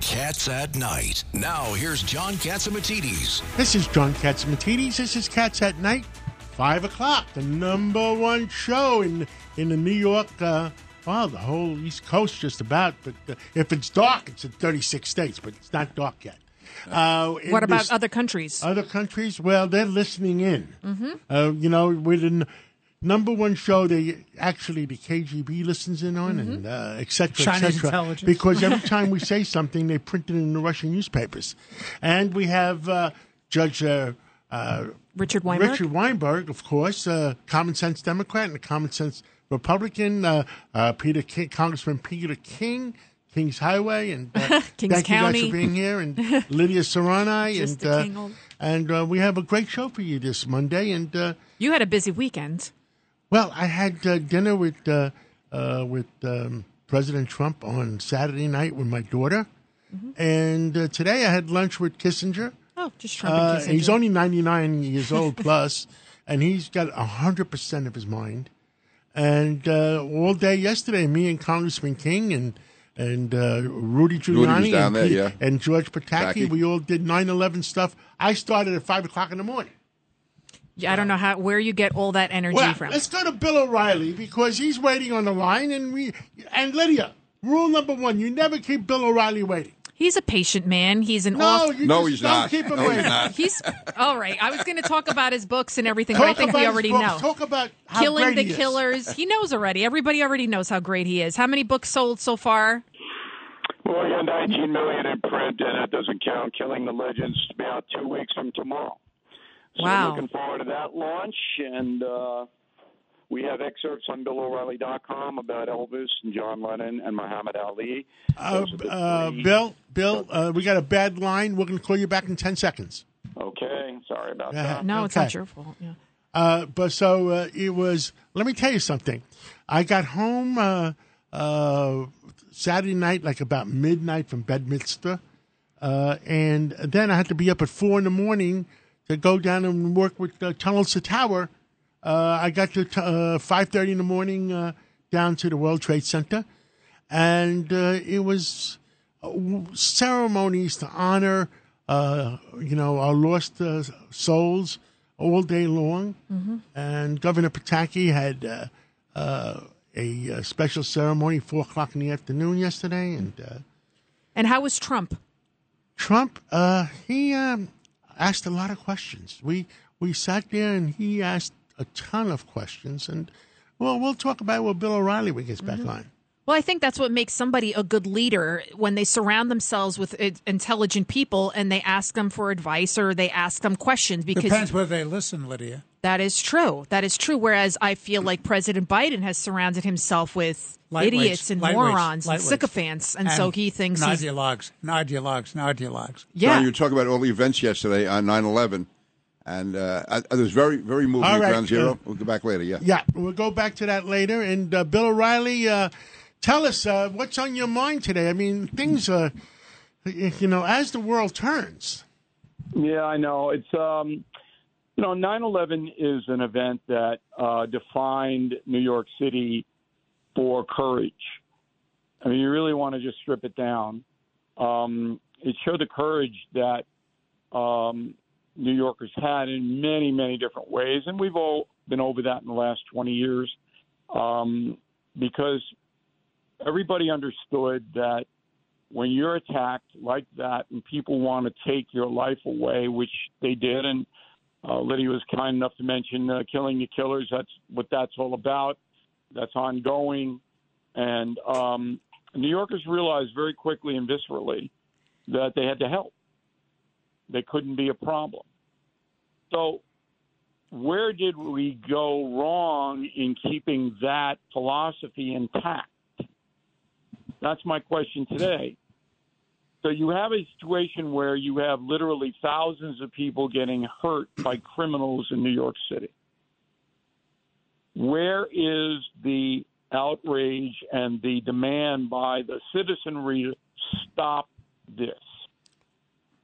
Cats at Night. Now, here's John Catsimatidis. This is John Catsimatidis. This is Cats at Night, 5 o'clock, the number one show in, in the New York, uh, well, the whole East Coast just about. But uh, if it's dark, it's in 36 states, but it's not dark yet. Uh, What about other countries? other countries? Well, they're listening in. Mm-hmm. Uh, you know, we're the n- number one show they actually the KGB listens in on, and uh, et cetera, et Chinese cetera. intelligence. Because every time we say something, they print it in the Russian newspapers. And we have uh, Judge uh, uh, Richard Weinberg? Richard Weinberg, of course, uh, common sense Democrat and a common sense Republican. Uh, uh, Peter King, Congressman Peter King. Kings Highway and uh, Kings thank you guys for being here and Lydia Serrani and uh, and uh, we have a great show for you this Monday. And uh, You had a busy weekend. Well, I had uh, dinner with uh, uh, with um, President Trump on Saturday night with my daughter, and uh, today I had lunch with Kissinger. Oh, just Trump Uh, and he's only ninety nine years old plus, and he's got hundred percent of his mind. And uh, all day yesterday, me and Congressman King and and uh, Rudy Giuliani down and, there, Pete- yeah. and George Pataki, Pataki. we all did 9-11 stuff. I started at five o'clock in the morning. Yeah, I don't know how where you get all that energy Well, from. let's go to Bill O'Reilly because he's waiting on the line, and we and Lydia. Rule number one: you never keep Bill O'Reilly waiting. He's a patient man. He's an No, off. you No, he's don't not. keep him No, he's waiting. not. He's all right. I was going to talk about his books and everything, but I think we already know. Talk about how Killing great the he is. Killers. He knows already. Everybody already knows how great he is. How many books sold so far? Well, yeah, 19 million in print, and that doesn't count Killing the Legends about two weeks from tomorrow. So Wow. looking forward to that launch, and uh, we have excerpts on BillO'Reilly.com about Elvis and John Lennon and Muhammad Ali. Uh, Those are the uh. Bill, Bill, uh, we got a bad line. We're going to call you back in ten seconds. Okay, sorry about Yeah. that. No, it's not your fault. Yeah. Uh, but so uh, it was. Let me tell you something. I got home uh, uh, Saturday night, like about midnight from Bedminster, uh, and then I had to be up at four in the morning to go down and work with uh, Tunnels to Tower. Uh, I got to t- uh, five thirty in the morning uh, down to the World Trade Center, and uh, it was uh, ceremonies to honor, uh, you know, our lost uh, souls all day long. And Governor Pataki had uh, uh, a, special ceremony four o'clock in the afternoon yesterday, and uh, And how was Trump? Trump uh, he um, asked a lot of questions. We we sat there and he asked a ton of questions, and well, we'll talk about it with Bill O'Reilly when he gets back mm-hmm. on. Well, I think that's what makes somebody a good leader when they surround themselves with intelligent people and they ask them for advice or they ask them questions because Depends whether they listen, Lydia. That is true. That is true. Whereas I feel like President Biden has surrounded himself with Lightweights, idiots and lightweights, morons and sycophants, and, so he thinks he's ideologues, ideologues, ideologues. yeah. John, you were talking about all the events yesterday on 9/11, and uh, I, it was very, very moving All at right, Ground Zero. uh, we'll go back later. Yeah. Yeah, we'll go back to that later. And uh, Bill O'Reilly, uh, tell us uh, what's on your mind today. I mean, things, uh, you know, as the world turns. Yeah, I know. It's um, you know, 9/11 is an event that uh, defined New York City for courage. I mean, you really want to just strip it down. Um, it showed the courage that um, New Yorkers had in many, many different ways, and we've all been over that in the last 20 years um, because everybody understood that when you're attacked like that and people want to take your life away, which they did, and uh, Lydia was kind enough to mention uh, killing the killers. That's what that's all about. That's ongoing, and um, New Yorkers realized very quickly and viscerally that they had to help. They couldn't be a problem. So, where did we go wrong in keeping that philosophy intact? That's my question today. So you have a situation where you have literally thousands of people getting hurt by criminals in New York City. Where is the outrage and the demand by the citizenry to stop this?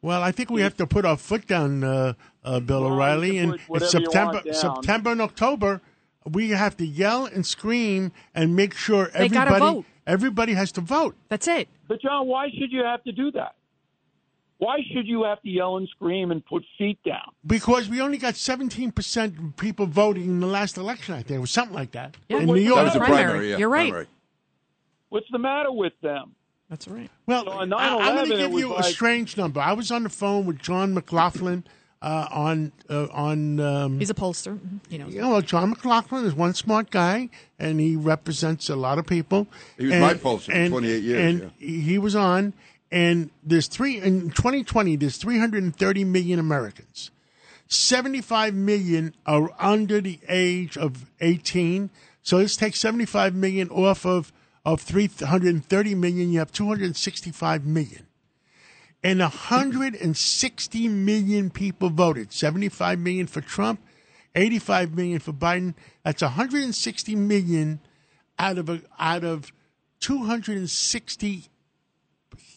Well, I think we have to put our foot down, uh, uh, Bill Well, O'Reilly. you In, can put in whatever you September, down. September and October, we have to yell and scream and make sure everybody vote. Everybody has to vote. That's it. But John, why should you have to do that? Why should you have to yell and scream and put feet down? Because we only got 17% of people voting in the last election, I think. It was something like that. Yeah. in New York. That was the Primary. primary. Yeah, You're right. primary. What's the matter with them? That's right. Well, So on I, am going to give was you a strange number. I was on the phone with John McLaughlin uh, on uh, on. Um, He's a pollster. He knows. you know, well, John McLaughlin is one smart guy, and he represents a lot of people. He was and, my pollster for 28 years, and yeah. he was on. And there's three in 2020. There's 330 million Americans. 75 million are under the age of 18. So let's take 75 million off of of 330 million. You have 265 million and 160 million people voted. 75 million for Trump 85 million for Biden. That's 160 million out of a, out of 260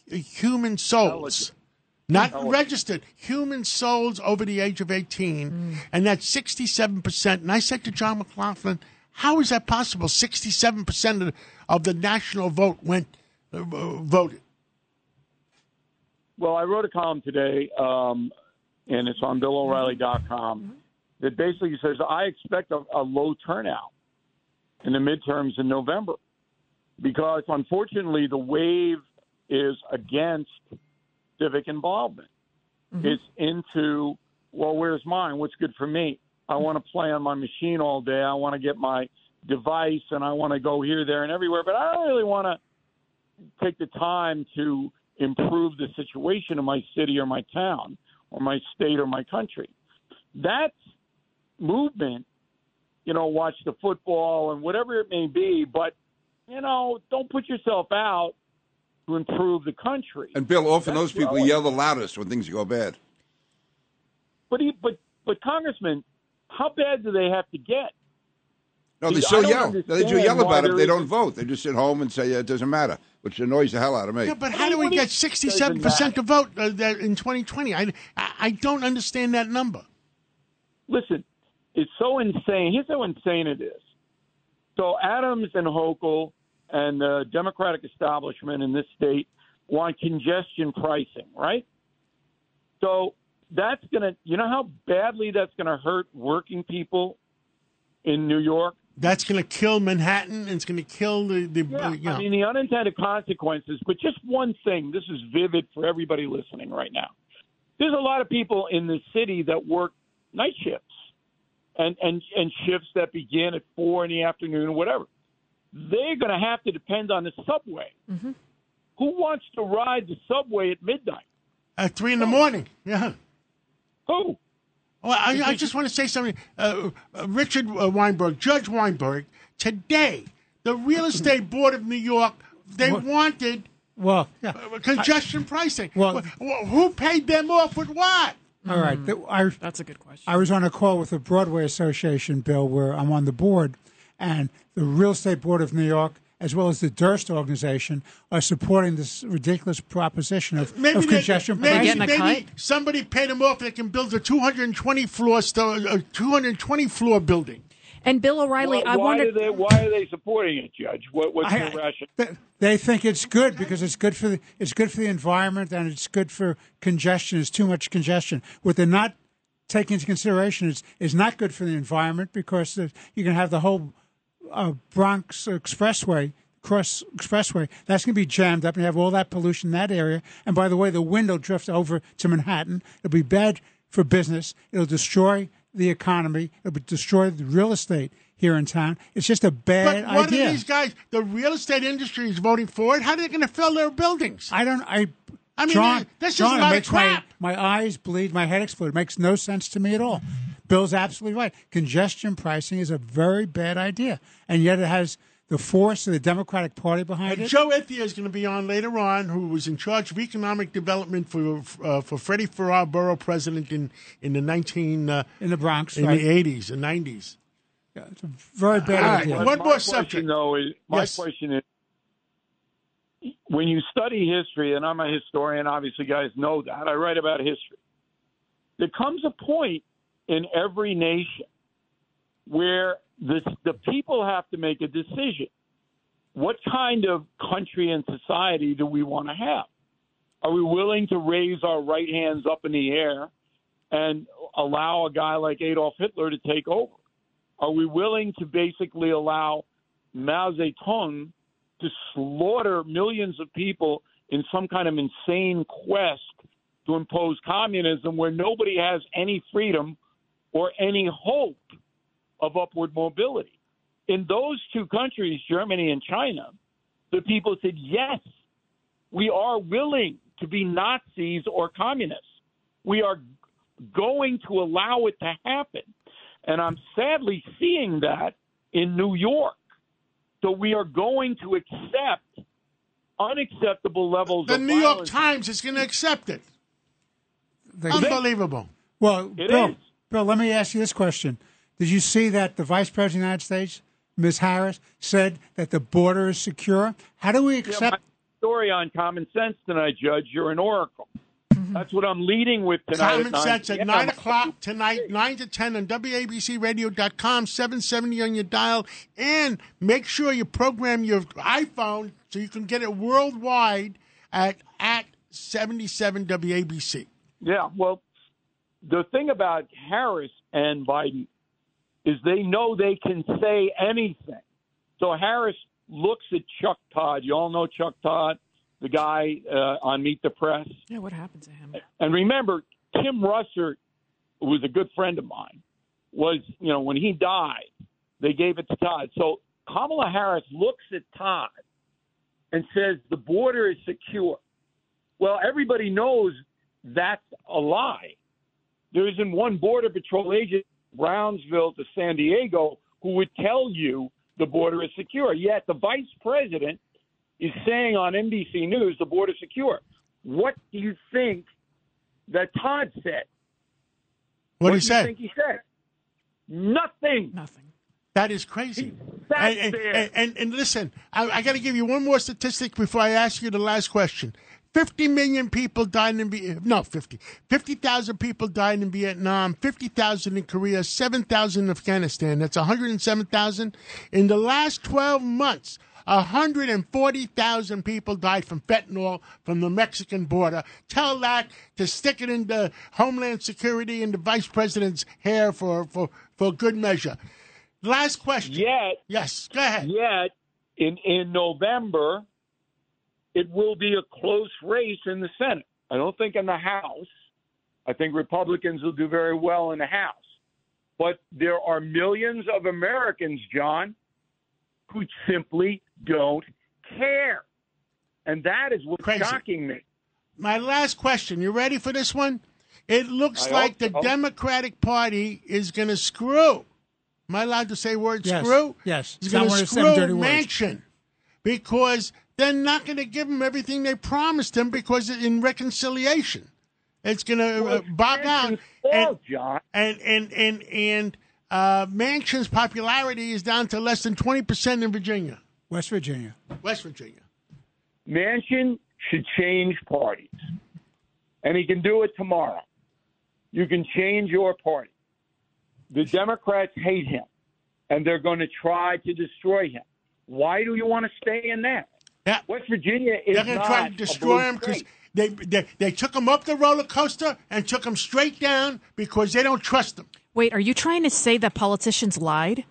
human souls. Not registered human souls over the age of 18 and that's 67% and I said to John McLaughlin how is that possible? 67% of the, of the national vote went uh, voted Well, I wrote a column today, um, and it's on BillO'Reilly.com, mm-hmm. that basically says I expect a, a low turnout in the midterms in November because, unfortunately, the wave is against civic involvement. Mm-hmm. It's into, well, where's mine? What's good for me? I mm-hmm. want to play on my machine all day. I want to get my device, and I want to go here, there, and everywhere, but I don't really want to take the time to improve the situation in my city or my town or my state or my country. That movement, you know, watch the football and whatever it may be, but you know, don't put yourself out to improve the country. And Bill, often That's those people yell the loudest when things go bad. But he, but but Congressman, how bad do they have to get? No, they still yell. They do yell about it. They don't vote. They just sit home and say yeah, it doesn't matter, which annoys the hell out of me. Yeah, but how do we get sixty-seven percent to vote uh, in 2020? I, I I don't understand that number. listen, it's so insane. Here's how insane it is. So Adams and Hochul and the Democratic establishment in this state want congestion pricing, right? So that's going to, you know how badly that's going to hurt working people in New York? That's going to kill Manhattan. and It's going to kill the the. Yeah, uh, you know. I mean the unintended consequences. But just one thing, this is vivid for everybody listening right now. There's a lot of people in the city that work night shifts, and and and shifts that begin at four in the afternoon or whatever. They're going to have to depend on the subway. Who wants to ride the subway at midnight? At three in the morning. Yeah. Who? Well, I, I just want to say something. Uh, uh, Richard uh, Weinberg, Judge Weinberg, today, the Real Estate Board of New York, they What? wanted Well, yeah. uh, congestion pricing. Well- Wh- wh- who paid them off with what? All right. The- I, That's a good question. I was on a call with the Broadway Association, Bill, where I'm on the board, and the Real Estate Board of New York, as well as the Durst organization, are supporting this ridiculous proposition of, Maybe of they- congestion maybe, pricing. getting a maybe somebody paid them off. They can build a 220 floor, sto- a 220 floor building. And Bill O'Reilly, Why, I why wonder. do they? Why are they supporting it, Judge? What, what's I- their rationale? They- They think it's good because it's good for the it's good for the environment and it's good for congestion. It's too much congestion. What they're not taking into consideration is is not good for the environment because the, you can have the whole uh, Bronx Expressway cross expressway that's going to be jammed up and you have all that pollution in that area. And by the way, the wind will drift over to Manhattan. It'll be bad for business. It'll destroy the economy. It'll destroy the real estate here in town. It's just a bad But what idea. are these guys? The real estate industry is voting for it. How are they going to fill their buildings? I don't. I. I mean, John, this is John, a lot of makes my, crap. my eyes bleed, my head explodes. It makes no sense to me at all. Bill's absolutely right. Congestion pricing is a very bad idea, and yet it has the force of the Democratic Party behind And it. Joe Ethia is going to be on later on, who was in charge of economic development for uh, for Freddie Ferrer Borough President in in the nineteen uh, in the Bronx, in right? the eighties and nineties. Yeah, it's a very bad All right, idea. one my more question, subject. though, is my Yes. question is when you study history, and I'm a historian, obviously, guys know that. I write about history. There comes a point in every nation where the, the people have to make a decision. What kind of country and society do we want to have? Are we willing to raise our right hands up in the air and allow a guy like Adolf Hitler to take over? Are we willing to basically allow Mao Zedong to slaughter millions of people in some kind of insane quest to impose communism where nobody has any freedom or any hope of upward mobility? In those two countries, Germany and China, the people said, yes, we are willing to be Nazis or communists. We are going to allow it to happen. And I'm sadly seeing that in New York. So we are going to accept unacceptable levels The of New York. Times is going to accept it. They- Unbelievable. well, It Bill, is. Bill, let me ask you this question: Did you see that the Vice President of the United States, Ms. Harris, said that the border is secure? How do we Yeah, accept? my story on common sense tonight, Judge. You're an oracle. Mm-hmm. That's what I'm leading with tonight. Common at sense at p.m. 9 o'clock tonight, 9 to 10 on WABCRadio.com, 770 on your dial. And make sure you program your iPhone so you can get it worldwide at, at 77 WABC. Yeah, well, the thing about Harris and Biden is they know they can say anything. So Harris looks at Chuck Todd. You all know Chuck Todd, the guy uh, on Meet the Press. Yeah, what happened to him? And remember, Tim Russert, who was a good friend of mine, was, you know, when he died, they gave it to Todd. So Kamala Harris looks at Todd and says the border is secure. Well, everybody knows that's a lie. There isn't one Border Patrol agent, Brownsville to San Diego, who would tell you the border is secure. Yet the vice president is saying on NBC News the border is secure. What do you think that Todd said? What, do he you said? think he said? Nothing. Nothing. That is crazy. And, and, and, and, and listen, I, I got to give you one more statistic before I ask you the last question. 50 million people died in Vietnam. No, 50. 50,000 people died in Vietnam, 50,000 in Korea, 7,000 in Afghanistan. That's 107,000. In the last 12 months, 140,000 people died from fentanyl from the Mexican border. Tell that to stick it in the Homeland Security and the Vice President's hair for, for, for good measure. Last question. Yet, Yes, go ahead. yet in in November, it will be a close race in the Senate. I don't think in the House. I think Republicans will do very well in the House. But there are millions of Americans, John, who simply don't care. And that is what's Crazy. shocking me. My last question. You ready for this one? It looks I like hope the so. Democratic Party is going to screw. Am I allowed to say word Yes. screw? Yes. It's It's going to one of them dirty screw words. Manchin because they're not going to give him everything they promised him because in reconciliation, it's going to uh, bog down. Manchin's And, fault, John. and and and and uh, Manchin's popularity is down to less than twenty percent in Virginia, West Virginia. West Virginia. Manchin should change parties, and he can do it tomorrow. You can change your party. The Democrats hate him, and they're going to try to destroy him. Why do you want to stay in that? Yeah. West Virginia is They're going to not try to destroy blue him because they, they they took him up the roller coaster and took him straight down because they don't trust him. Wait, are you trying to say that politicians lied?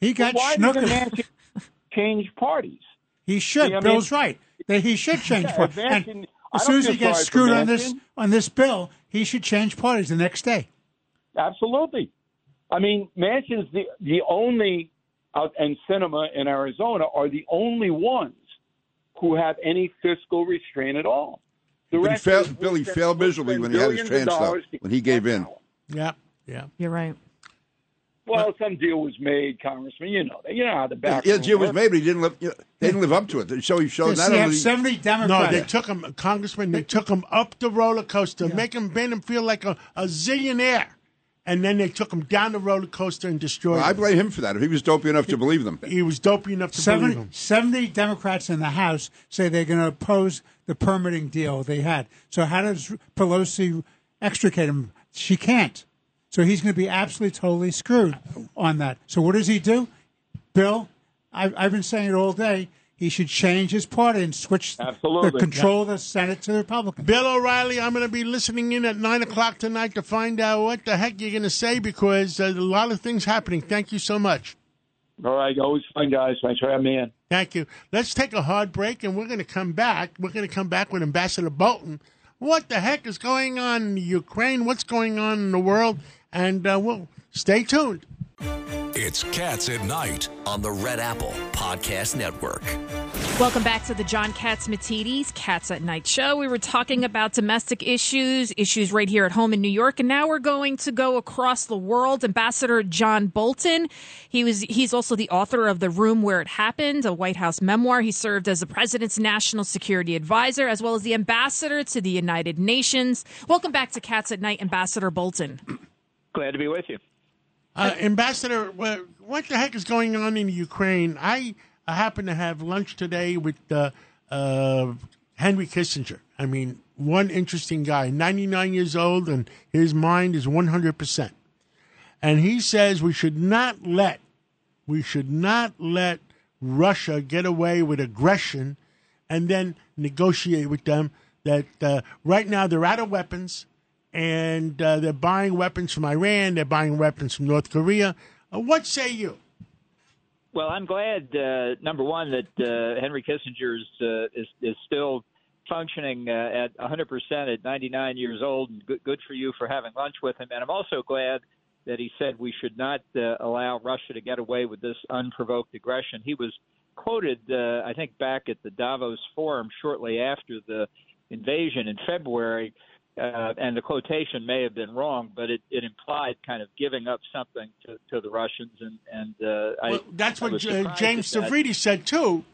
He got Why snookered. doesn't Manchin change parties? He should. See, I Bill's mean- right. That he should change Yeah, parties. And as soon as he gets screwed on this on this bill, he should change parties the next day. Absolutely. I mean, Manchin's the the only out and Sinema in Arizona are the only ones who have any fiscal restraint at all. The But he failed, is- Bill, failed miserably when he had his billions of trans stuff, dollars to when he gave in. power. Yeah, yeah. You're right. Well, some deal was made, Congressman. You know that. You know how the back. Yeah, deal was made, but he didn't live. You know, they didn't live up to it. So he showed Yes, not you have only 70 No, they took him, Congressman. They took him up the roller coaster, make him, made him feel like a, a zillionaire, and then they took him down the roller coaster and destroyed Well, I him. blame him for that. If he was dopey enough to believe them, He was dopey enough to believe 70, him. 70 Democrats in the House say they're going to oppose the permitting deal they had. So how does Pelosi extricate him? She can't. So he's going to be absolutely totally screwed on that. So what does he do? Bill, I've, I've been saying it all day. He should change his party and switch Absolutely. the control of the Senate to the Republicans. Bill O'Reilly, I'm going to be listening in at 9 o'clock tonight to find out what the heck you're going to say because there's a lot of things happening. Thank you so much. All right, always fun, guys. Thanks for having me in. Thank you. Let's take a hard break and we're going to come back. We're going to come back with Ambassador Bolton. What the heck is going on in Ukraine? What's going on in the world? And uh, we'll stay tuned. It's Cats at Night. on the Red Apple Podcast Network. Welcome back to the John Catsimatidis Cats at Night show. We were talking about domestic issues, issues right here at home in New York, and now we're going to go across the world. Ambassador John Bolton, he was he's also the author of The Room Where It Happened, a White House memoir. He served as the president's national security advisor as well as the ambassador to the United Nations. Welcome back to Cats at Night, Ambassador Bolton. Glad to be with you. Uh, Ambassador, wha- what the heck is going on in Ukraine? I, I to have lunch today with uh, uh, Henry Kissinger. I mean, one interesting guy, 99 years old, and his mind is 100%. And he says we should not let, we should not let Russia get away with aggression and then negotiate with them. That uh, right now they're out of weapons and uh, they're buying weapons from Iran, they're buying weapons from North Korea. Uh, what say you? Well, I'm glad, uh, number one, that uh, Henry Kissinger is, uh, is is still functioning uh, at 100% at 99 years old. And good, good for you for having lunch with him. And I'm also glad that he said we should not allow Russia to get away with this unprovoked aggression. He was quoted, I think, back at the Davos Forum shortly after the invasion in February. Uh, and the quotation may have been wrong, but it, it implied kind of giving up something to, to the Russians, and and uh, I, that's I what J- James. Stavridis said too.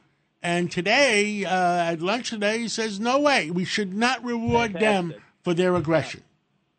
And today, uh, at lunch today, he says, no way, we should not reward them for their aggression.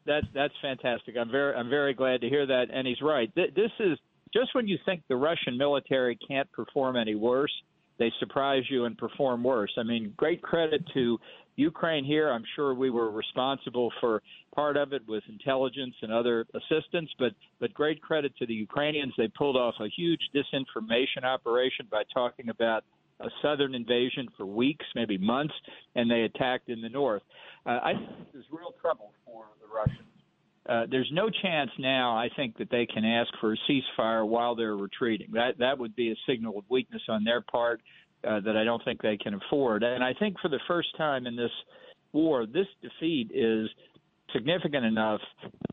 That's that's fantastic. I'm very I'm very glad to hear that, and he's right. Th- This is just when you think the Russian military can't perform any worse, they surprise you and perform worse. I mean, great credit to Ukraine here. I'm sure we were responsible for part of it with intelligence and other assistance, but but great credit to the Ukrainians. They pulled off a huge disinformation operation by talking about a southern invasion for weeks, maybe months, and they attacked in the north. Uh, I think there's real trouble for the Russians. Uh, there's no chance now, I think, that they can ask for a ceasefire while they're retreating. That that would be a signal of weakness on their part uh, that I don't think they can afford. And I think for the first time in this war, this defeat is significant enough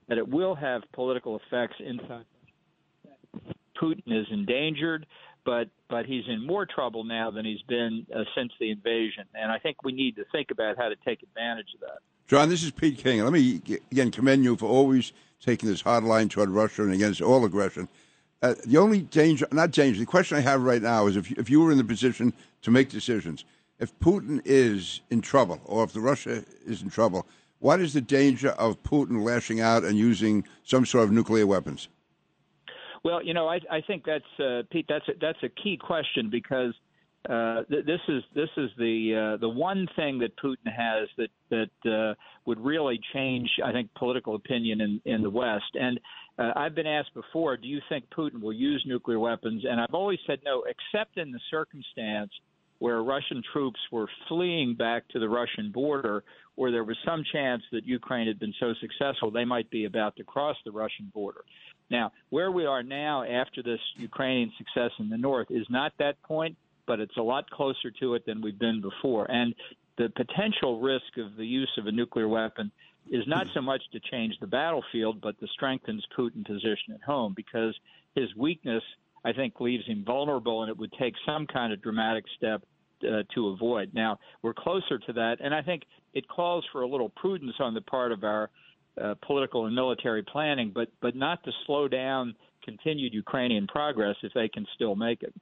that it will have political effects inside. Putin is endangered, but but he's in more trouble now than he's been uh, since the invasion, and I think we need to think about how to take advantage of that. John, this is Pete King. Let me again commend you for always taking this hard line toward Russia and against all aggression. Uh, the only danger, not danger, the question I have right now is if you, if you were in the position to make decisions, if Putin is in trouble or if the Russia is in trouble, what is the danger of Putin lashing out and using some sort of nuclear weapons? Well, you know, I, I think that's uh, Pete. That's a, that's a key question because uh, th- this is this is the uh, the one thing that Putin has that that uh, would really change, I think, political opinion in in the West. And uh, I've been asked before, do you think Putin will use nuclear weapons? And I've always said no, except in the circumstance where Russian troops were fleeing back to the Russian border, where there was some chance that Ukraine had been so successful they might be about to cross the Russian border. Now, where we are now after this Ukrainian success in the north is not that point, but it's a lot closer to it than we've been before. And the potential risk of the use of a nuclear weapon is not so much to change the battlefield, but to strengthens Putin's position at home because his weakness, I think, leaves him vulnerable, and it would take some kind of dramatic step uh, to avoid. Now, we're closer to that, and I think it calls for a little prudence on the part of our uh, political and military planning, but but not to slow down continued Ukrainian progress if they can still make it.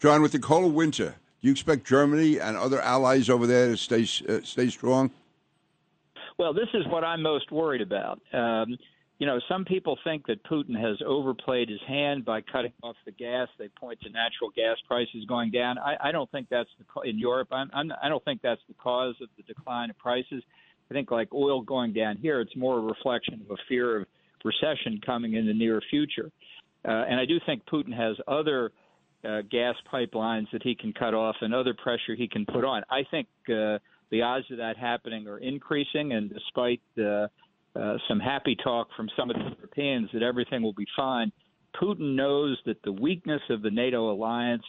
John, with the cold winter, do you expect Germany and other allies over there to stay uh, stay strong? Well, this is what I'm most worried about. Um, you know, some people think that Putin has overplayed his hand by cutting off the gas. They point to natural gas prices going down. I, I don't think that's the, in Europe. I'm, I'm, I don't think that's the cause of the decline of prices. I think, like oil going down here, it's more a reflection of a fear of recession coming in the near future. Uh, and I do think Putin has other uh, gas pipelines that he can cut off and other pressure he can put on. I think uh, the odds of that happening are increasing, and despite uh, uh, some happy talk from some of the Europeans that everything will be fine. Putin knows that the weakness of the NATO alliance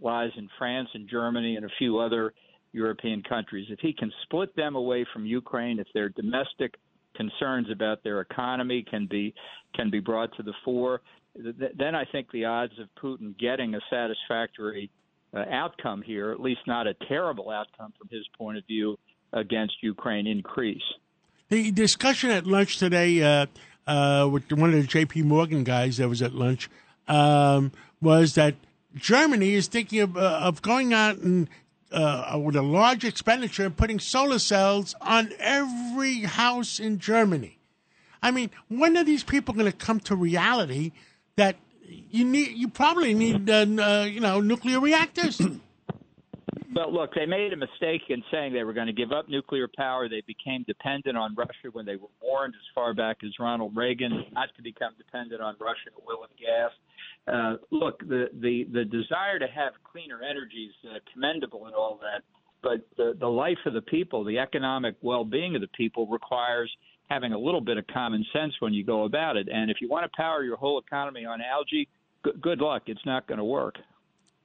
lies in France and Germany and a few other European countries. If he can split them away from Ukraine, if their domestic concerns about their economy can be can be brought to the fore, th- then I think the odds of Putin getting a satisfactory uh, outcome here, at least not a terrible outcome from his point of view, against Ukraine increase. The discussion at lunch today uh, uh, with one of the J.P. Morgan guys that was at lunch um, was that Germany is thinking of, uh, of going out and uh, with a large expenditure and putting solar cells on every house in Germany. I mean, when are these people going to come to reality that you need? You probably need, uh, uh, you know, nuclear reactors. But look, they made a mistake in saying they were going to give up nuclear power. They became dependent on Russia when they were warned as far back as Ronald Reagan not to become dependent on Russian oil and gas. Uh, look, the, the, the desire to have cleaner energy is uh, commendable and all that, but the, the life of the people, the economic well being of the people requires having a little bit of common sense when you go about it. And if you want to power your whole economy on algae, g- good luck. It's not going to work.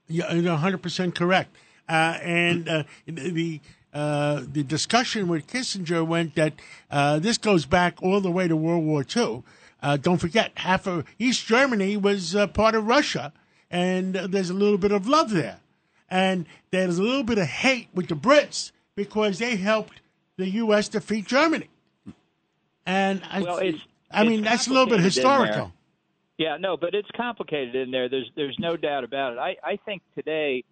Yeah, you're 100% correct. Uh, and uh, the uh, the discussion with Kissinger went that uh, this goes back all the way to World War II. Uh, don't forget, half of East Germany was uh, part of Russia, and there's a little bit of love there, and there's a little bit of hate with the Brits because they helped the U.S. defeat Germany. And I, well, it's, I mean, that's a little bit historical. Yeah, no, but it's complicated in there. There's there's no doubt about it. I, I think today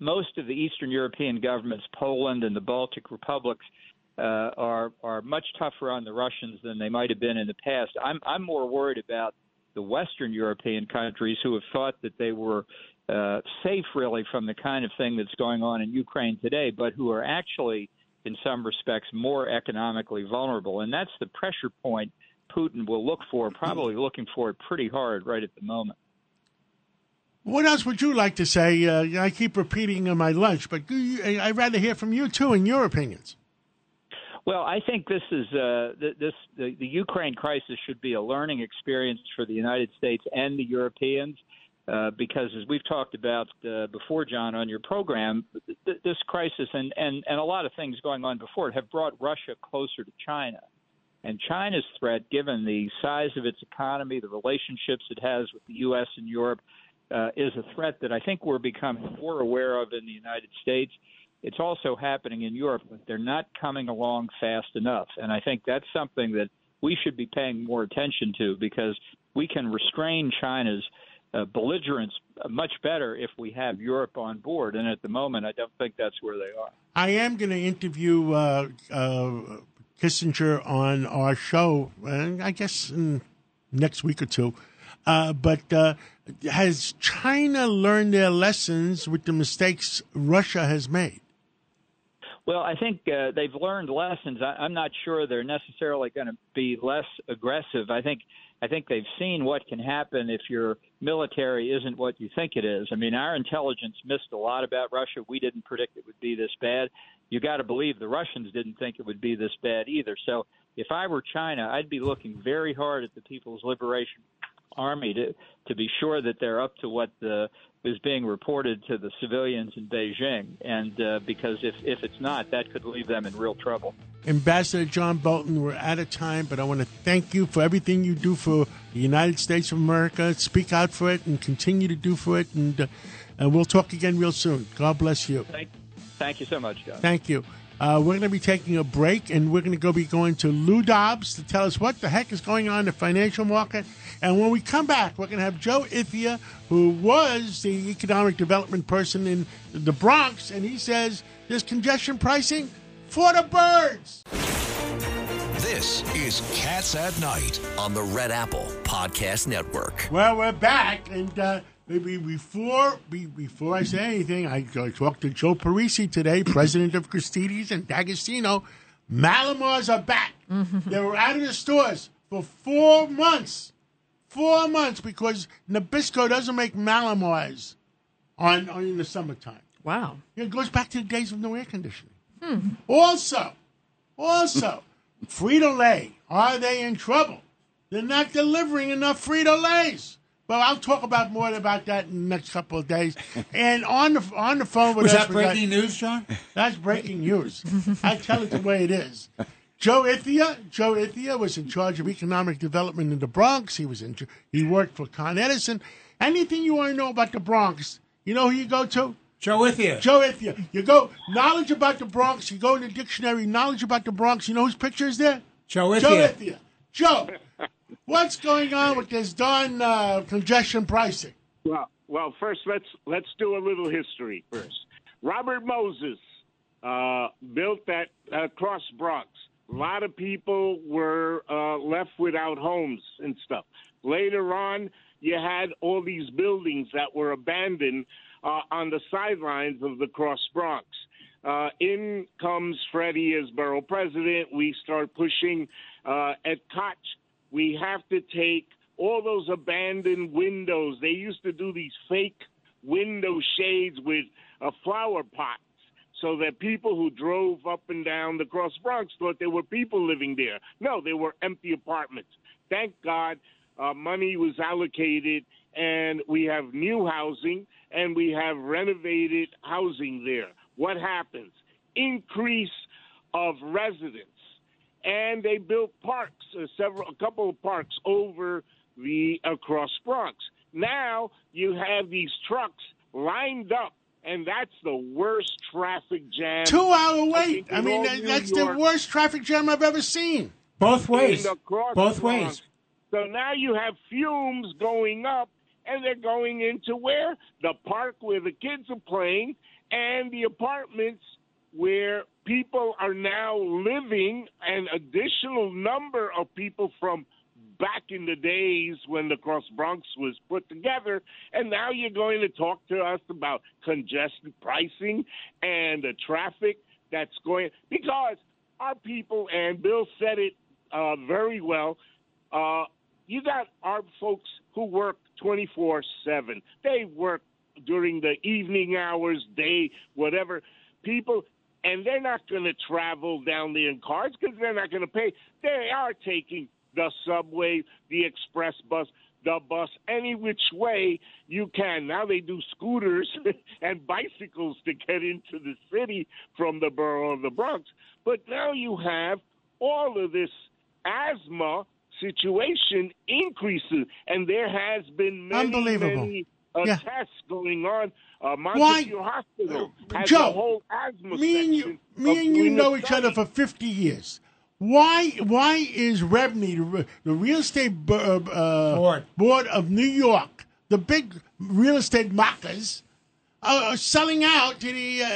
most of the Eastern European governments, Poland and the Baltic republics, uh, are are much tougher on the Russians than they might have been in the past. I'm I'm more worried about the Western European countries who have thought that they were uh, safe, really, from the kind of thing that's going on in Ukraine today, but who are actually, in some respects, more economically vulnerable, and that's the pressure point Putin will look for, probably looking for it pretty hard right at the moment. What else would you like to say? Uh, I keep repeating in my lunch, but I'd rather hear from you too, in your opinions. Well, I think this is uh, this the, the Ukraine crisis should be a learning experience for the United States and the Europeans, uh, because as we've talked about uh, before, John, on your program, th- this crisis and, and and a lot of things going on before it have brought Russia closer to China, and China's threat, given the size of its economy, the relationships it has with the U.S. and Europe uh, is a threat that I think we're becoming more aware of in the United States. It's also happening in Europe, but they're not coming along fast enough. And I think that's something that we should be paying more attention to because we can restrain China's uh, belligerence much better if we have Europe on board. And at the moment, I don't think that's where they are. I am going to interview uh, uh, Kissinger on our show, and I guess next week or two. Uh, but uh, has China learned their lessons with the mistakes Russia has made? Well, I think uh, they've learned lessons. I, I'm not sure they're necessarily going to be less aggressive. I think I think they've seen what can happen if your military isn't what you think it is. I mean, our intelligence missed a lot about Russia. We didn't predict it would be this bad. You got to believe the Russians didn't think it would be this bad either. So, if I were China, I'd be looking very hard at the People's Liberation army to to be sure that they're up to what the, is being reported to the civilians in Beijing, and uh, because if if it's not, that could leave them in real trouble. Ambassador John Bolton, we're out of time, but I want to thank you for everything you do for the United States of America. Speak out for it and continue to do for it, and uh, we'll talk again real soon. God bless you. Thank, thank you so much, John. Thank you. Uh, we're going to be taking a break, and we're going to go be going to Lou Dobbs to tell us what the heck is going on in the financial market. And when we come back, we're going to have Joe Ithia, who was the economic development person in the Bronx, and he says there's congestion pricing for the birds. This is Cats at Night. on the Red Apple Podcast Network. Well, we're back, and uh, maybe before be, before I say anything, I, I talked to Joe Parisi today, president of Gristedes and D'Agostino. Mallomars are back. Mm-hmm. they were out of the stores for four months, four months because Nabisco doesn't make Mallomars on, on in the summertime. Wow. It goes back to the days of no air conditioning. Hmm. Also, also, Frito Lay, are they in trouble? They're not delivering enough Frito Lays. Well, I'll talk about more about that in the next couple of days. And on the on the phone with Was us, that we got- breaking news, John? that's breaking news. I tell it the way it is. Joe Ithia, Joe Ithia was in charge of economic development in the Bronx. He was in, he worked for Con Edison. Anything you want to know about the Bronx, you know who you go to? Joe Ithia. Joe Ithia. You go knowledge about the Bronx. You go in the dictionary, knowledge about the Bronx. You know whose picture is there? Joe Ithia. Joe. Ithia. Joe, what's going on with this darn uh, congestion pricing? Well, well, first let's let's do a little history first. Robert Moses uh, built that uh, Cross Bronx. A lot of people were uh, left without homes and stuff. Later on, you had all these buildings that were abandoned uh, on the sidelines of the Cross Bronx. Uh, in comes Freddie as borough president. We start pushing uh, at Koch. We have to take all those abandoned windows. They used to do these fake window shades with uh, flower pots so that people who drove up and down the Cross Bronx thought there were people living there. No, they were empty apartments. Thank God uh, money was allocated and we have new housing and we have renovated housing there. What happens? Increase of residents. And they built parks, uh, several, a couple of parks over the across Bronx. Now you have these trucks lined up, and that's the worst traffic jam. Two hour wait. think I mean, that, that's York- the worst traffic jam I've ever seen. Both ways. in Both Bronx. ways. So now you have fumes going up, and they're going into where? The park where the kids are playing, and the apartments where people are now living, an additional number of people from back in the days when the Cross Bronx was put together. And now you're going to talk to us about congestion pricing and the traffic that's going because our people and Bill said it uh, very well. Uh, you got our folks who work 24 7. They work during the evening hours, day, whatever. People, and they're not going to travel down there in cars because they're not going to pay. They are taking the subway, the express bus, the bus, any which way you can. Now they do scooters and bicycles to get into the city from the borough of the Bronx. But now you have all of this asthma situation increases, and there has been many, Unbelievable. many uh, Yeah. tests going on. Uh, Why- Hospital has Joe, a whole asthma me and you, me and you know a each other for fifty years. Why? Why is REBNY, the, real estate bo- uh, uh, Board. board of New York, the big real estate mockers, uh, selling out to the uh,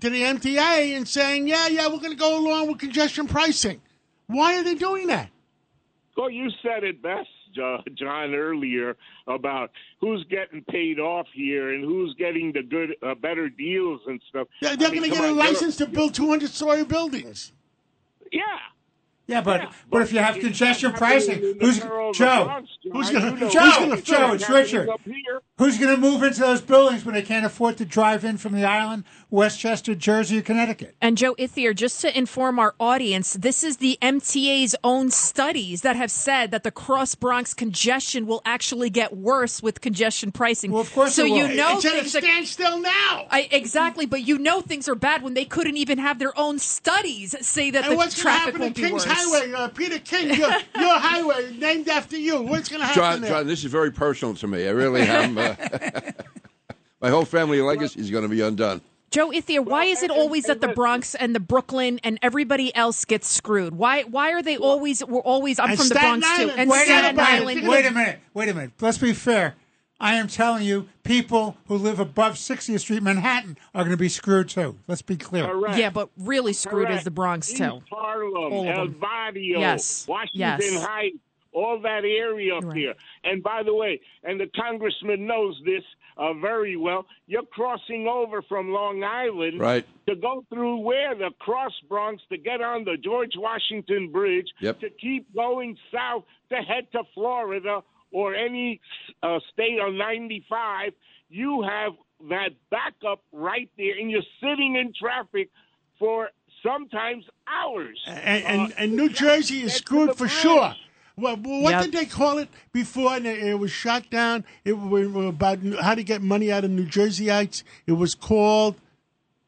to the MTA and saying, "Yeah, yeah, we're going to go along with congestion pricing." Why are they doing that? Well, you said it best, Jo- John, earlier about who's getting paid off here and who's getting the good, uh, better deals and stuff. They're, they're I mean, going to get a on, you're- license to build two hundred story buildings. Yeah. Yeah, but Yeah, but if you have congestion pricing, who's borough of the Joe? Bronx, John. Who's gonna- You know Joe, what's Joe, happening Joe, it's Richard. Up here. Who's going to move into those buildings when they can't afford to drive in from the island, Westchester, Jersey, or Connecticut? And Joe Ithier, just to inform our audience, this is the MTA's own studies that have said that the cross Bronx congestion will actually get worse with congestion pricing. Well, of course so it will. you know it's at a things are- standstill now. I, exactly, but you know things are bad when they couldn't even have their own studies say that And the what's going to traffic happen will at be Kings worse. Highway? Uh, Peter King, your, your highway named after you. What's going to happen John, there? John, this is very personal to me. I really am. Uh, my whole family legacy is going to be undone. Joe Ithia, why is it always that the Bronx and the Brooklyn and everybody else gets screwed? Why why are they always we're always I'm And from the Staten Bronx too. And Wait a Staten minute, Island. wait a minute, wait a minute. Let's be fair. I am telling you, people who live above 60th Street, Manhattan, are going to be screwed too. Let's be clear. Correct. Yeah, but really screwed Correct. is the Bronx too. East Harlem, All of El. Barrio, Yes. Washington Yes. Heights, all that area up Right. there. And by the way, and the congressman knows this uh, very well, you're crossing over from Long Island Right. to go through where the Cross Bronx to get on the George Washington Bridge Yep. to keep going south to head to Florida or any uh, state on 95. You have that backup right there, and you're sitting in traffic for sometimes hours. and and, Uh, and New Jersey is screwed for bridge. sure. Well, well, what Yep. did they call it before? And it, it was shot down. It was about how to get money out of New Jerseyites. It was called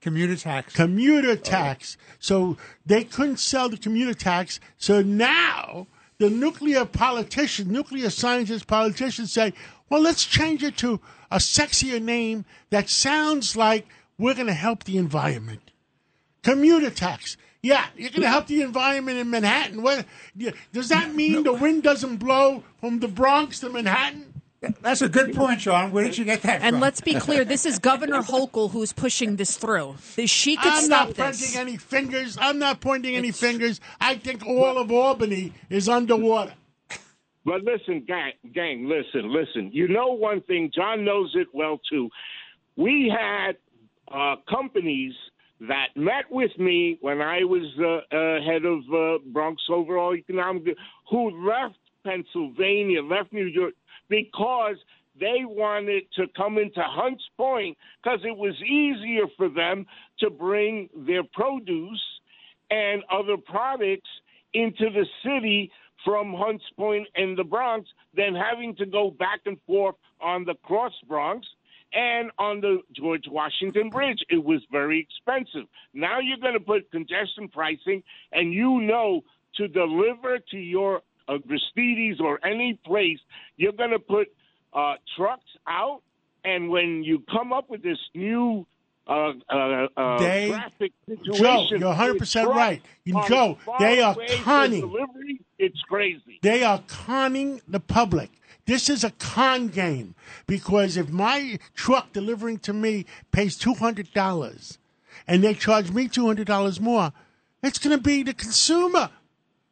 Commuter tax. commuter tax. So they couldn't sell the commuter tax. So now the nuclear politicians, nuclear scientists, politicians say, well, let's change it to a sexier name that sounds like we're going to help the environment. Commuter tax. Yeah, you're going to help the environment in Manhattan. What, does that mean the wind doesn't blow from the Bronx to Manhattan? That's a good point, Sean. Where did you get that And from? let's be clear, this is Governor Hochul who's pushing this through. She could I'm stop not pointing any fingers. I'm not pointing any fingers. I think all of Albany is underwater. But listen, gang, gang, listen, listen. You know one thing, John knows it well too. We had uh, companies that met with me when I was uh, uh, head of uh, Bronx Overall Economic, who left Pennsylvania, left New York, because they wanted to come into Hunts Point because it was easier for them to bring their produce and other products into the city from Hunts Point and the Bronx than having to go back and forth on the Cross Bronx and on the George Washington Bridge. It was very expensive. Now you're going to put congestion pricing, and you know to deliver to your uh, Gristedes or any place, you're going to put uh, trucks out, and when you come up with this new uh, uh, uh, They- traffic situation, Joe, you're 100% trucks right. You- Joe, they are conning. Delivery, it's crazy. They are conning the public. This is a con game because if my truck delivering to me pays two hundred dollars, and they charge me two hundred dollars more, it's going to be the consumer,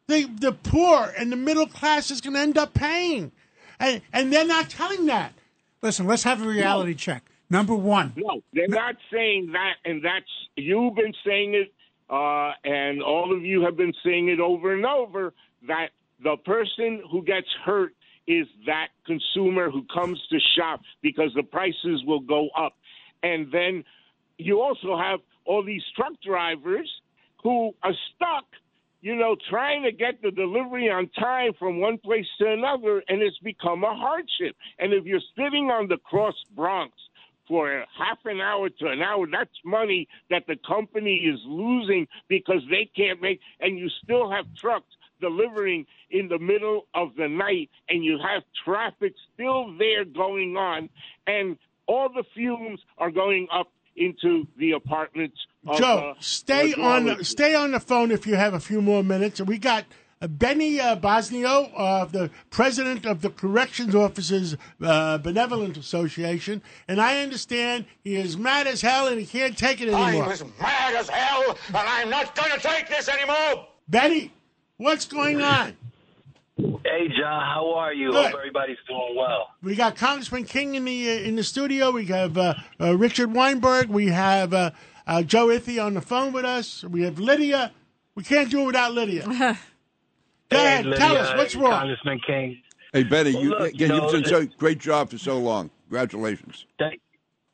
the the poor and the middle class is going to end up paying, and and they're not telling that. Listen, let's have a reality check. Number one. No, they're not saying that, and that's you've been saying it, uh, and all of you have been saying it over and over that the person who gets hurt is that consumer who comes to shop because the prices will go up, and then you also have all these truck drivers who are stuck. You know, trying to get the delivery on time from one place to another, and it's become a hardship. And if you're sitting on the Cross Bronx for half an hour to an hour, that's money that the company is losing because they can't make, and you still have trucks delivering in the middle of the night, and you have traffic still there going on, and all the fumes are going up into the apartments. Of, Joe, uh, stay on dwellings. stay on the phone if you have a few more minutes. We got uh, Benny uh, Boscio, uh, the president of the Corrections Officers uh, Benevolent Association, and I understand he is mad as hell and he can't take it anymore. I'm as mad as hell, and I'm not going to take this anymore. Benny, what's going on? Hey, John, how are you? Good. Hope everybody's doing well. We got Congressman King in the uh, in the studio. We have uh, uh, Richard Weinberg. We have uh, uh, Joe Ithi on the phone with us. We have Lydia. We can't do it without Lydia. Go Hey, ahead, Lydia, tell us what's wrong. Congressman King. Hey, Betty, Well, you, look, again, you know, you've done so great job for so long. Congratulations. Thank,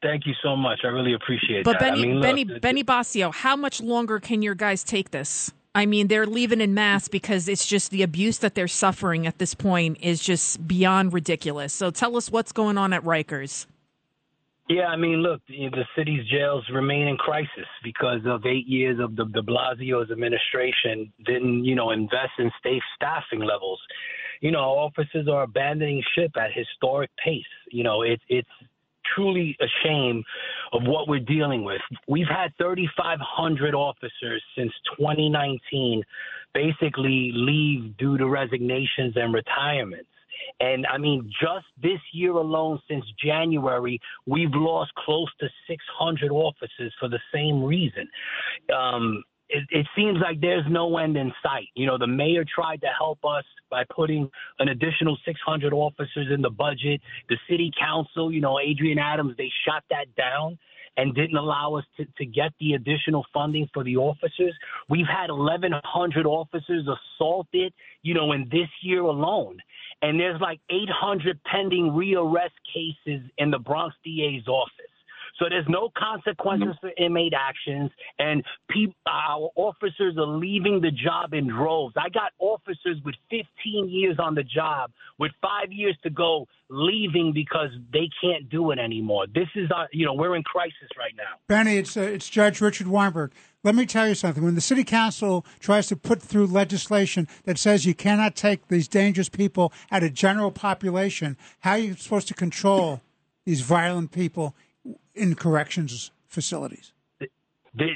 thank you so much. I really appreciate it. But that. Benny, I mean, look, Benny, Benny Boscio, how much longer can your guys take this? I mean, they're leaving in mass because it's just the abuse that they're suffering at this point is just beyond ridiculous. So tell us what's going on at Rikers. Yeah, I mean, look, the city's jails remain in crisis because of eight years of the de Blasio's administration didn't, you know, invest in safe staffing levels. You know, officers are abandoning ship at historic pace. You know, it's it's truly ashamed of what we're dealing with. We've had 3,500 officers since 2019 basically leave due to resignations and retirements. And I mean, just this year alone, since January, we've lost close to 600 officers for the same reason. Um, it, it seems like there's no end in sight. You know, the mayor tried to help us by putting an additional 600 officers in the budget. The city council, you know, Adrienne Adams, they shot that down and didn't allow us to, to get the additional funding for the officers. We've had 1,100 officers assaulted, you know, in this year alone. And there's like 800 pending rearrest cases in the Bronx DA's office. So there's no consequences for inmate actions, and pe- our officers are leaving the job in droves. I got officers with 15 years on the job, with five years to go, leaving because they can't do it anymore. This is, our, you know, we're in crisis right now. Benny, it's uh, it's Judge Richard Weinberg. Let me tell you something. When the city council tries to put through legislation that says you cannot take these dangerous people out of general population, how are you supposed to control these violent people in corrections facilities?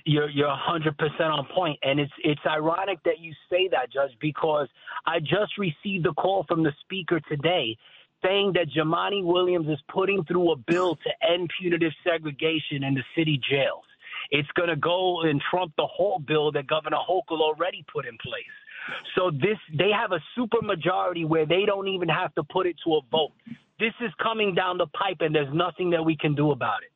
You're you're 100 percent on point, and it's it's ironic that you say that, Judge, because I just received a call from the speaker today saying that Jumaane Williams is putting through a bill to end punitive segregation in the city jails. It's going to go and trump the whole bill that Governor Hochul already put in place. So this they have a super majority where they don't even have to put it to a vote. This is coming down the pipe, and there's nothing that we can do about it.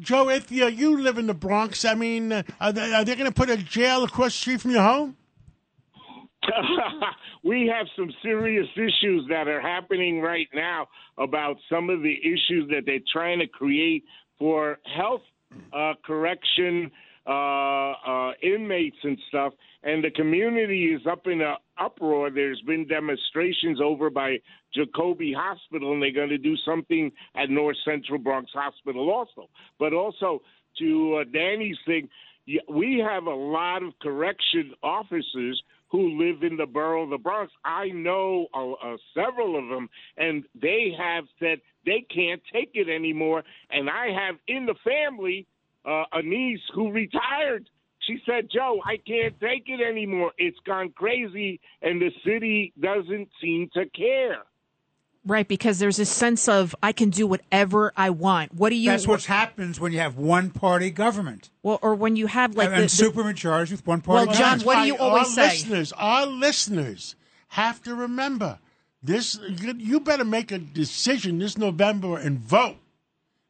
Joe, you, you live in the Bronx, I mean, uh, are they, are they going to put a jail across the street from your home? we have some serious issues that are happening right now about some of the issues that they're trying to create for health uh, correction uh, inmates and stuff. And the community is up in an uproar. There's been demonstrations over by Jacobi Hospital, and they're going to do something at North Central Bronx Hospital also. But also to uh, Danny's thing, we have a lot of correction officers who live in the borough of the Bronx. I know uh, uh, several of them, and they have said they can't take it anymore. And I have in the family uh, a niece who retired. She said, Joe, I can't take it anymore. It's gone crazy, and the city doesn't seem to care. Right, because there's a sense of I can do whatever I want. What do you? That's what happens when you have one party government. Well, or when you have like and, the, and the- supermajorities with one party Well, John, what do you Our always say? Listeners, our listeners have to remember this. You you better make a decision this November and vote,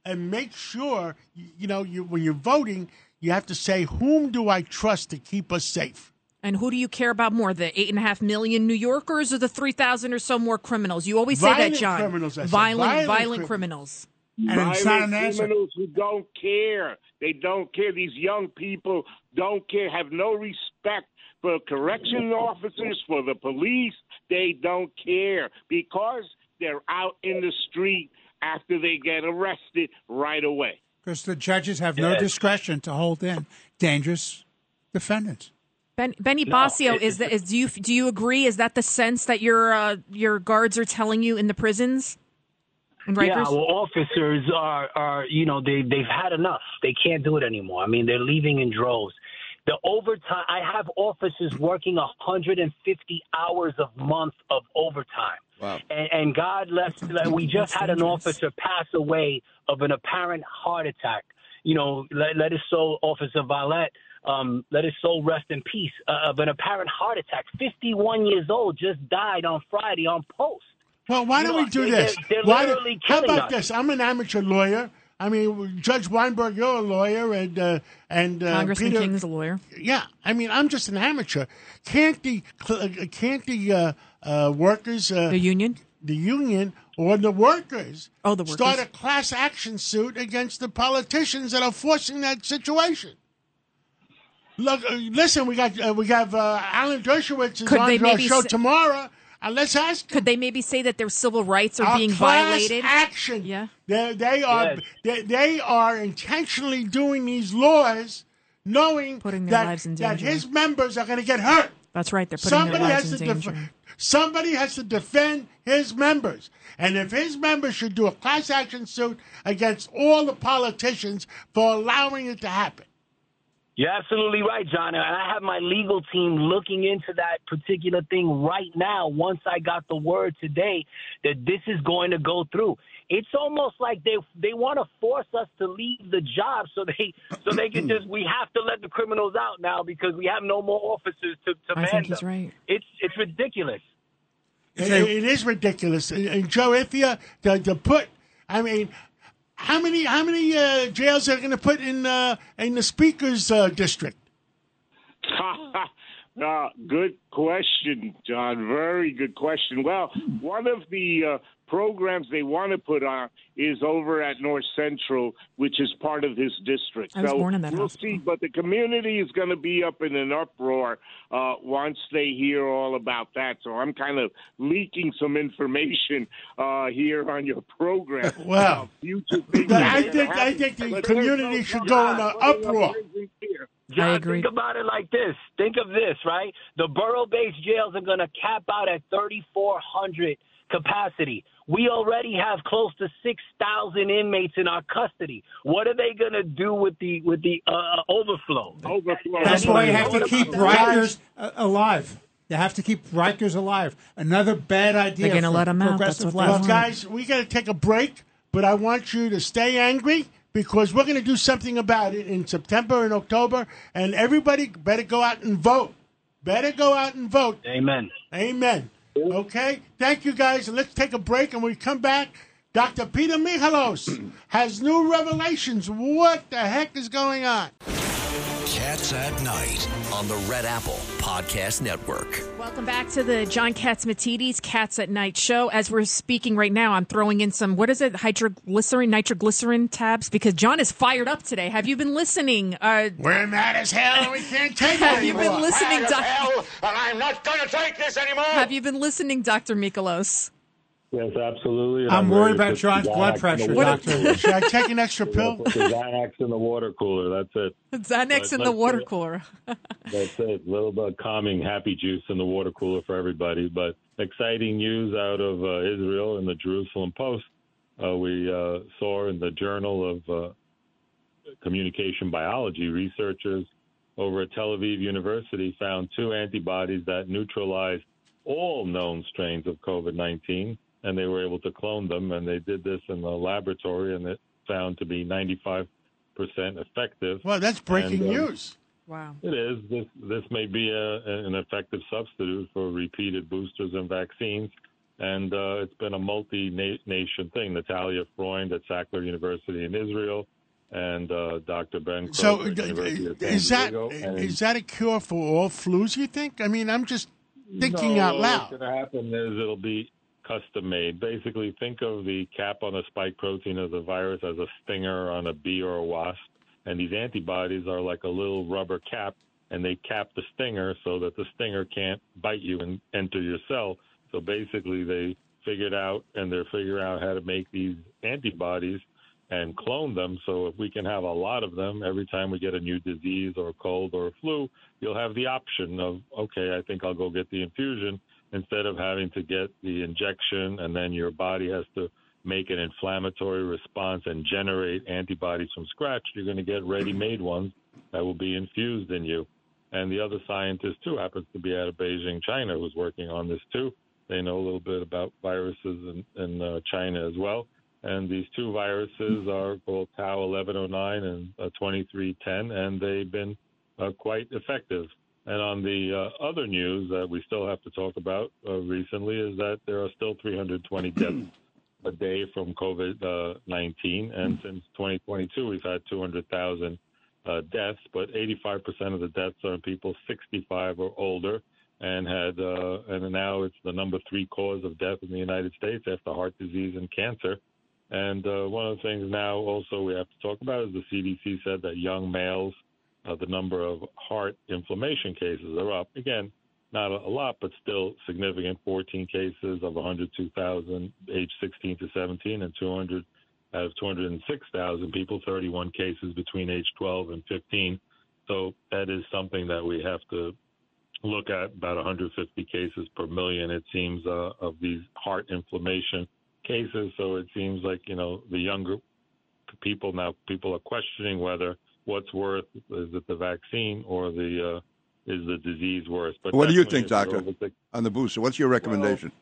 and make sure you know you, when you're voting, you have to say whom do I trust to keep us safe. And who do you care about more, the eight and a half million New Yorkers or the three thousand or so more criminals? You always say that, John. criminals, I violent, Violent violent crim- criminals. And it's Violent an criminals who don't care. They don't care. These young people don't care, have no respect for correction officers, for the police. They don't care because they're out in the street after they get arrested right away. Because the judges have no discretion to hold in dangerous defendants. Ben, Benny No, Boscio, it- is that is do you do you agree? Is that the sense that your uh, your guards are telling you in the prisons? Yeah, well, officers are are you know they they've had enough. They can't do it anymore. I mean, they're leaving in droves. The overtime. I have officers working 150 hours a month of overtime. Wow. And, and God left. like, we just had an officer pass away of an apparent heart attack. You know, let, let his soul, Officer Violet, um, let his soul rest in peace. Uh, of an apparent heart attack. 51 years old, just died on Friday on post. Well, why You don't know, we do they- this? they're Why do- literally how about us. this? I'm an amateur lawyer. I mean, Judge Weinberg, you're a lawyer, and uh, and uh, Congressman Peter, King's a lawyer. Yeah, I mean, I'm just an amateur. Can't the uh, can't the uh, uh, workers, uh, The union? the union, or the workers, Oh, the workers. start a class action suit against the politicians that are forcing that situation? Look, uh, listen, we got uh, we have uh, Alan Dershowitz is Could on they our show s- tomorrow. And let's ask Could they maybe say that their civil rights are our being class violated? Action. Yeah. They, they are Yes. they, they are intentionally doing these laws, knowing Putting their that, lives in danger. that his members are going to get hurt. That's right. They're putting Somebody their has lives to in def- danger. Somebody has to defend his members, and if his members should do a class action suit against all the politicians for allowing it to happen. You're absolutely right, John. And I have my legal team looking into that particular thing right now. Once I got the word today that this is going to go through, it's almost like they they want to force us to leave the job so they so they can just we have to let the criminals out now because we have no more officers to, to I man think he's them. right. It's it's ridiculous. It- it is ridiculous. And, and Joe Ithia, to, to put, I mean, how many how many uh, jails are going to put in uh, in the speaker's uh, district? uh, good question, John. Very good question. Well, one of the uh, programs they want to put on is over at North Central, which is part of his district. I was so born in that we'll hospital. see. But the community is going to be up in an uproar uh, once they hear all about that. So I'm kind of leaking some information uh, here on your program. Wow. future things But I think I think the But community no should go in an uproar. John, agree. think about it like this. Think of this, right? The borough-based jails are going to cap out at 3,400 capacity. We already have close to 6,000 inmates in our custody. What are they going to do with the with the uh, overflow? Overflow. That's why you have to keep Right. Rikers uh, alive. You have to keep Rikers alive. Another bad idea. They're gonna let them out. That's progressive what they Well, guys, we got to take a break, but I want you to stay angry because we're going to do something about it in September and October, and everybody better go out and vote. Better go out and vote. Amen. Amen. Okay? Thank you, guys. Let's take a break, and when we come back, Dr. Peter Michalos has new revelations. What the heck is going on? Cats at Night. on the Red Apple Podcast Network. Welcome back to the John Catsimatidis Cats at Night show. As we're speaking right now, I'm throwing in some, what is it, hydroglycerin, nitroglycerin tabs because John is fired up today. Have you been listening? Uh, We're mad as hell, and we can't take it have you anymore. been listening, Mad as hell, and I'm not going to take this anymore. Have you been listening, Dr. Michalos? Yes, absolutely. and I'm worried about John's blood pressure, doctor. Should I take an extra pill? Put the Xanax in the water cooler. That's it. Xanax in the water cooler. That's it. A little bit of calming, happy juice in the water cooler for everybody. But exciting news out of uh, Israel in the Jerusalem Post. Uh, we uh, saw in the Journal of uh, Communication Biology, researchers over at Tel Aviv University found two antibodies that neutralized all known strains of COVID 19, and they were able to clone them. And they did this in the laboratory, and it found to be 95% effective. Well, that's breaking And, um, news. Wow. it is. This this may be a, an effective substitute for repeated boosters and vaccines, and uh, it's been a multi-nation thing. Natalia Freund at Sackler University in Israel, and uh, Dr. Ben. So, Kroger at d- University of San is that Diego, and- is that a cure for all flus? You think? I mean, I'm just thinking no, out loud. What's going to happen is it'll be custom made. Basically, think of the cap on a spike protein of the virus as a stinger on a bee or a wasp, and these antibodies are like a little rubber cap, and they cap the stinger so that the stinger can't bite you and enter your cell. So basically, they figured out, and they're figuring out how to make these antibodies and clone them. So if we can have a lot of them every time we get a new disease or a cold or a flu, you'll have the option of, okay, I think I'll go get the infusion instead of having to get the injection and then your body has to make an inflammatory response and generate antibodies from scratch. You're going to get ready made ones that will be infused in you. And the other scientist, too, happens to be out of Beijing, China, who's working on this, too. They know a little bit about viruses in, in uh, China as well. And these two viruses are called Tau 1109 and uh, 2310, and they've been uh, quite effective. And on the uh, other news that we still have to talk about uh, recently is that there are still 320 deaths a day from COVID uh, 19. And since 2022, we've had 200,000 uh, deaths, but 85% of the deaths are in people 65 or older. And had uh, and now it's the number three cause of death in the United States after heart disease and cancer. And uh, one of the things now also we have to talk about is the CDC said that young males, uh, the number of heart inflammation cases are up. Again, not a, a lot, but still significant. 14 cases of 102,000 age 16 to 17, and 200 out of 206,000 people, 31 cases between age 12 and 15. So that is something that we have to look at about 150 cases per million, it seems, uh, of these heart inflammation cases. So it seems like you know the younger people now people are questioning whether what's worse is it the vaccine or the uh, is the disease worse. But what do you think, definitely if you're doctor, six- on the booster? What's your recommendation?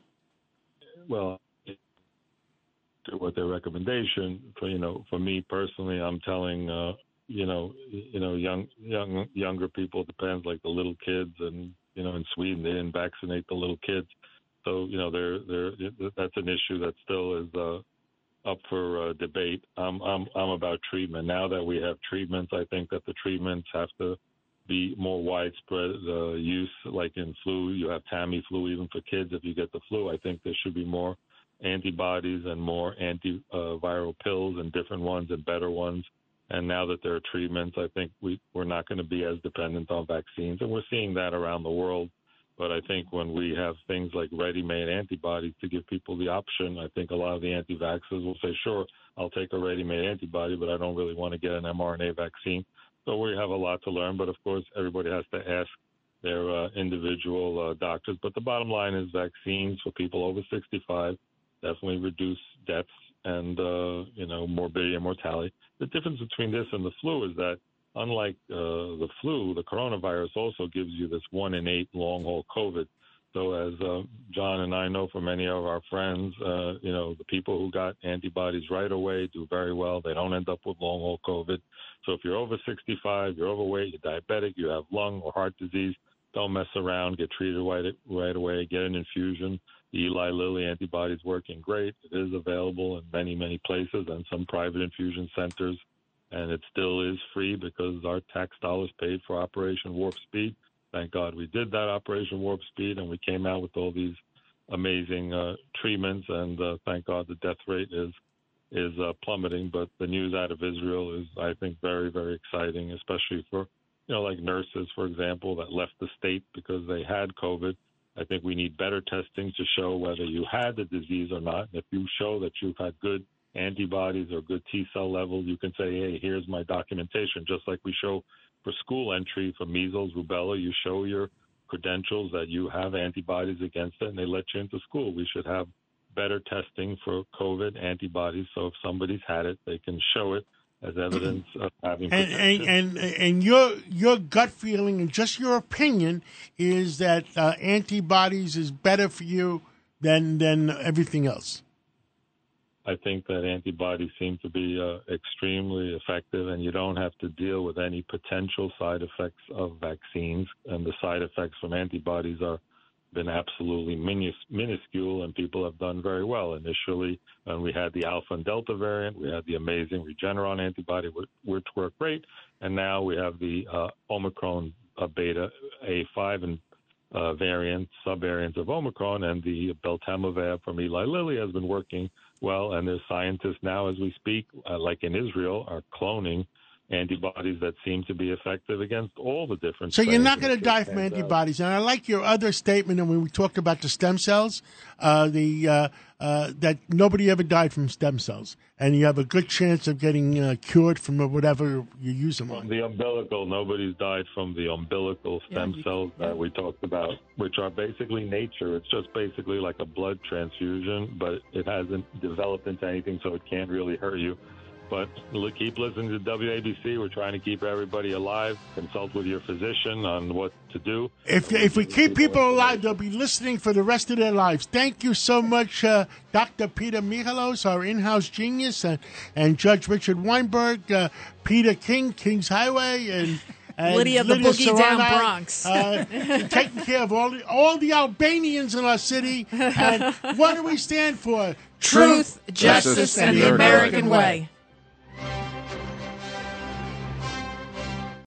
well, what their recommendation for you know for me personally, I'm telling uh, you know you know young young younger people depends like the little kids and you know in Sweden they didn't vaccinate the little kids, so you know they're they're that's an issue that still is uh, up for uh, debate. I'm I'm I'm about treatment now that we have treatments. I think that the treatments have to be more widespread uh, use, like in flu. You have Tamiflu even for kids. If you get the flu, I think there should be more antibodies and more antiviral pills and different ones and better ones. And now that there are treatments, I think we, we're not going to be as dependent on vaccines. And we're seeing that around the world. But I think when we have things like ready made antibodies to give people the option, I think a lot of the anti vaxxers will say, sure, I'll take a ready made antibody, but I don't really want to get an mRNA vaccine. So we have a lot to learn. But of course, everybody has to ask their uh, individual uh, doctors. But the bottom line is vaccines for people over 65 definitely reduce deaths and uh, you know morbidity and mortality. The difference between this and the flu is that unlike uh, the flu, the coronavirus also gives you this one in eight long haul COVID. So as uh, John and I know from many of our friends, uh, you know the people who got antibodies right away do very well. They don't end up with long haul COVID. So if you're over 65, you're overweight, you're diabetic, you have lung or heart disease, don't mess around. Get treated right right away. Get an infusion. The Eli Lilly antibody is working great. It is available in many, many places and some private infusion centers. And it still is free because our tax dollars paid for Operation Warp Speed. Thank God we did that Operation Warp Speed and we came out with all these amazing uh, treatments. And uh, thank God the death rate is is uh, plummeting. But the news out of Israel is, I think, very, very exciting, especially for you know like nurses, for example, that left the state because they had COVID. I think we need better testing to show whether you had the disease or not. And If you show that you've had good antibodies or good T cell levels, you can say, hey, here's my documentation. Just like we show for school entry for measles, rubella, you show your credentials that you have antibodies against it and they let you into school. We should have better testing for COVID antibodies so if somebody's had it, they can show it as evidence of having And, and and and your your gut feeling and just your opinion is that uh, antibodies is better for you than than everything else. I think that antibodies seem to be uh, extremely effective, and you don't have to deal with any potential side effects of vaccines. And the side effects from antibodies are been absolutely minus, minuscule, and people have done very well. Initially, And we had the Alpha and Delta variant, we had the amazing Regeneron antibody, which, worked great, and now we have the uh, Omicron uh, Beta A5 and uh, variant, subvariants of Omicron, and the Beltamivir from Eli Lilly has been working well. And there's scientists now, as we speak, uh, like in Israel, are cloning antibodies that seem to be effective against all the different. So you're not going to die from and, antibodies. And I like your other statement, and when we talked about the stem cells, uh, the uh, uh, that nobody ever died from stem cells, and you have a good chance of getting uh, cured from whatever you use them on. The umbilical, nobody's died from the umbilical stem cells that we talked about, which are basically nature. It's just basically like a blood transfusion, but it hasn't developed into anything, so it can't really hurt you. But li- keep listening to WABC. We're trying to keep everybody alive. Consult with your physician on what to do. If if we keep people alive, they'll be listening for the rest of their lives. Thank you so much, uh, Dr. Peter Michalos, our in-house genius, and, and Judge Richard Weinberg, uh, Peter King, Kings Highway, and. and Lydia the Boogie Down Bronx. uh, taking care of all the, all the Albanians in our city. And what do we stand for? Truth, justice, and the American way.